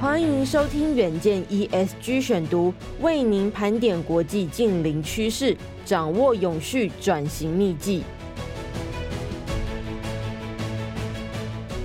欢迎收听远见 ESG 选读，为您盘点国际近邻趋势，掌握永续转型秘技。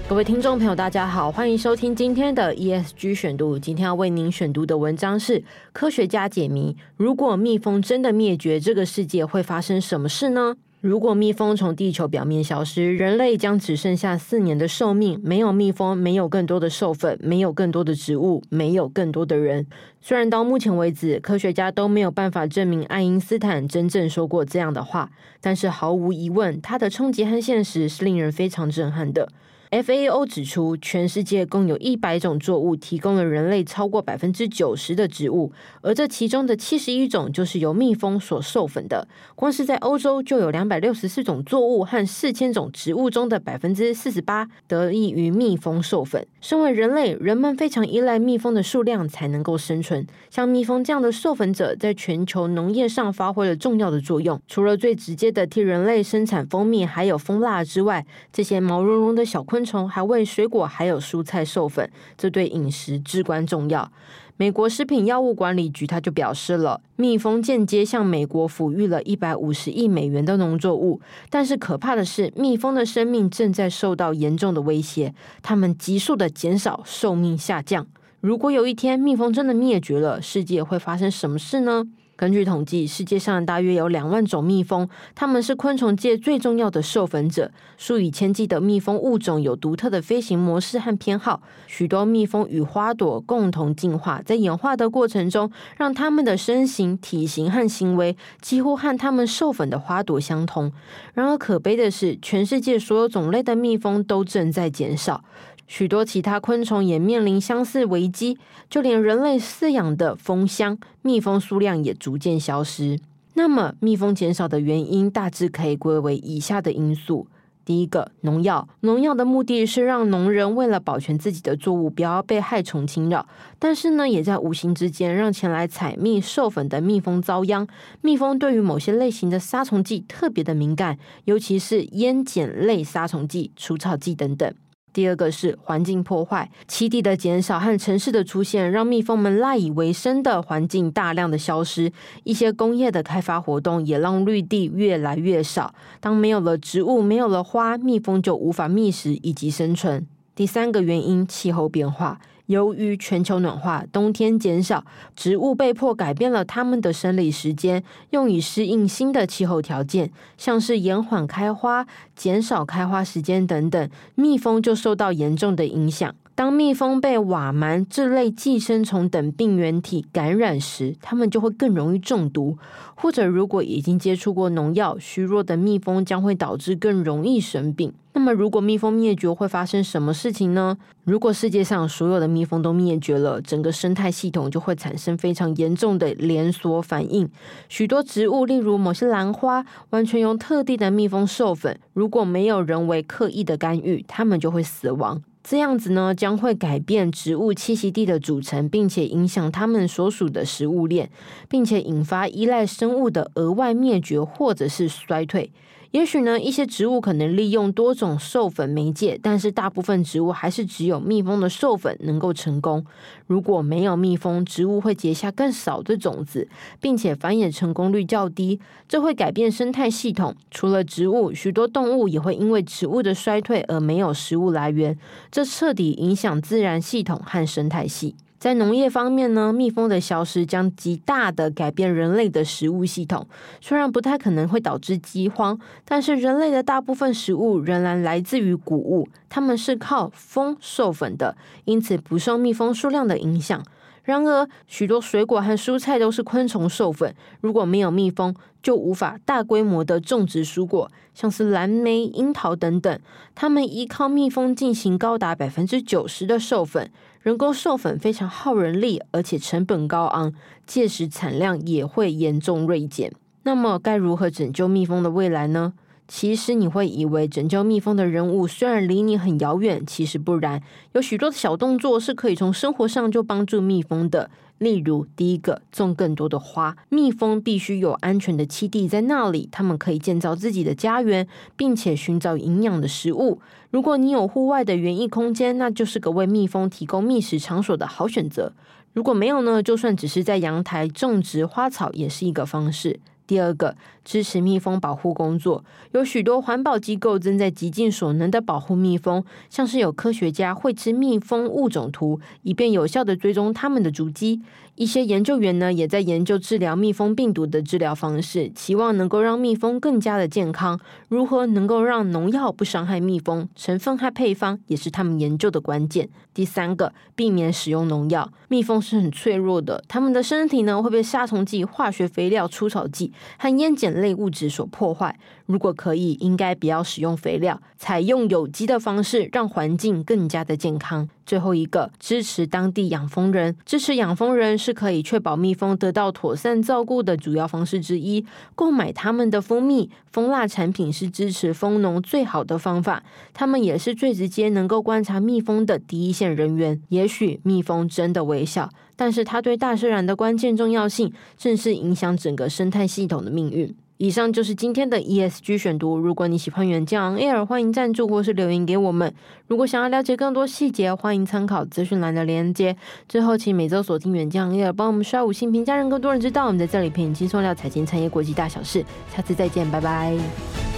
各位听众朋友，大家好，欢迎收听今天的 ESG 选读。今天要为您选读的文章是：科学家解谜，如果蜜蜂真的灭绝，这个世界会发生什么事呢？如果蜜蜂从地球表面消失，人类将只剩下四年的寿命。没有蜜蜂，没有更多的授粉，没有更多的植物，没有更多的人。虽然到目前为止，科学家都没有办法证明爱因斯坦真正说过这样的话，但是毫无疑问，它的冲击和现实是令人非常震撼的。FAO 指出，全世界共有一百种作物提供了人类超过百分之九十的植物，而这其中的七十一种就是由蜜蜂所授粉的。光是在欧洲，就有两百六十四种作物和四千种植物中的百分之四十八得益于蜜蜂授粉。身为人类，人们非常依赖蜜蜂的数量才能够生存。像蜜蜂这样的授粉者，在全球农业上发挥了重要的作用。除了最直接的替人类生产蜂蜜还有蜂蜡之外，这些毛茸茸的小昆昆虫还为水果还有蔬菜授粉，这对饮食至关重要。美国食品药物管理局他就表示了，蜜蜂间接向美国抚育了一百五十亿美元的农作物。但是可怕的是，蜜蜂的生命正在受到严重的威胁，它们急速的减少，寿命下降。如果有一天蜜蜂真的灭绝了，世界会发生什么事呢？根据统计，世界上大约有两万种蜜蜂，它们是昆虫界最重要的授粉者。数以千计的蜜蜂物种有独特的飞行模式和偏好。许多蜜蜂与花朵共同进化，在演化的过程中，让它们的身形、体型和行为几乎和它们授粉的花朵相同。然而，可悲的是，全世界所有种类的蜜蜂都正在减少。许多其他昆虫也面临相似危机，就连人类饲养的蜂箱，蜜蜂数量也逐渐消失。那么，蜜蜂减少的原因大致可以归为以下的因素：第一个，农药。农药的目的是让农人为了保全自己的作物不要被害虫侵扰，但是呢，也在无形之间让前来采蜜授粉的蜜蜂遭殃。蜜蜂对于某些类型的杀虫剂特别的敏感，尤其是烟碱类杀虫剂、除草剂等等。第二个是环境破坏，栖地的减少和城市的出现，让蜜蜂们赖以为生的环境大量的消失。一些工业的开发活动也让绿地越来越少。当没有了植物，没有了花，蜜蜂就无法觅食以及生存。第三个原因，气候变化。由于全球暖化，冬天减少，植物被迫改变了它们的生理时间，用以适应新的气候条件，像是延缓开花、减少开花时间等等，蜜蜂就受到严重的影响。当蜜蜂被瓦蛮这类寄生虫等病原体感染时，它们就会更容易中毒，或者如果已经接触过农药，虚弱的蜜蜂将会导致更容易生病。那么，如果蜜蜂灭绝，会发生什么事情呢？如果世界上所有的蜜蜂都灭绝了，整个生态系统就会产生非常严重的连锁反应。许多植物，例如某些兰花，完全由特定的蜜蜂授粉，如果没有人为刻意的干预，它们就会死亡。这样子呢，将会改变植物栖息地的组成，并且影响它们所属的食物链，并且引发依赖生物的额外灭绝或者是衰退。也许呢，一些植物可能利用多种授粉媒介，但是大部分植物还是只有蜜蜂的授粉能够成功。如果没有蜜蜂，植物会结下更少的种子，并且繁衍成功率较低，这会改变生态系统。除了植物，许多动物也会因为植物的衰退而没有食物来源，这彻底影响自然系统和生态系。在农业方面呢，蜜蜂的消失将极大的改变人类的食物系统。虽然不太可能会导致饥荒，但是人类的大部分食物仍然来自于谷物，它们是靠蜂授粉的，因此不受蜜蜂数量的影响。然而，许多水果和蔬菜都是昆虫授粉。如果没有蜜蜂，就无法大规模的种植蔬果，像是蓝莓、樱桃等等。它们依靠蜜蜂进行高达百分之九十的授粉。人工授粉非常耗人力，而且成本高昂，届时产量也会严重锐减。那么，该如何拯救蜜蜂的未来呢？其实你会以为拯救蜜蜂的人物虽然离你很遥远，其实不然。有许多的小动作是可以从生活上就帮助蜜蜂的，例如，第一个，种更多的花，蜜蜂必须有安全的栖地在那里，它们可以建造自己的家园，并且寻找营养的食物。如果你有户外的园艺空间，那就是个为蜜蜂提供觅食场所的好选择。如果没有呢，就算只是在阳台种植花草，也是一个方式。第二个，支持蜜蜂保护工作，有许多环保机构正在极尽所能的保护蜜蜂，像是有科学家绘制蜜蜂物种图，以便有效的追踪它们的足迹。一些研究员呢，也在研究治疗蜜蜂病毒的治疗方式，期望能够让蜜蜂更加的健康。如何能够让农药不伤害蜜蜂？成分和配方也是他们研究的关键。第三个，避免使用农药。蜜蜂是很脆弱的，它们的身体呢会被杀虫剂、化学肥料、除草剂和烟碱类物质所破坏。如果可以，应该不要使用肥料，采用有机的方式，让环境更加的健康。最后一个，支持当地养蜂人，支持养蜂人是可以确保蜜蜂得到妥善照顾的主要方式之一。购买他们的蜂蜜、蜂蜡产品是支持蜂农最好的方法。他们也是最直接能够观察蜜蜂的第一线人员。也许蜜蜂真的微小，但是它对大自然的关键重要性，正是影响整个生态系统的命运。以上就是今天的 ESG 选读。如果你喜欢远见 Air，欢迎赞助或是留言给我们。如果想要了解更多细节，欢迎参考资讯栏的链接。最后，请每周锁定远见 Air，帮我们刷五星评价，让更多人知道我们在这里陪你轻松聊财经、产业、国际大小事。下次再见，拜拜。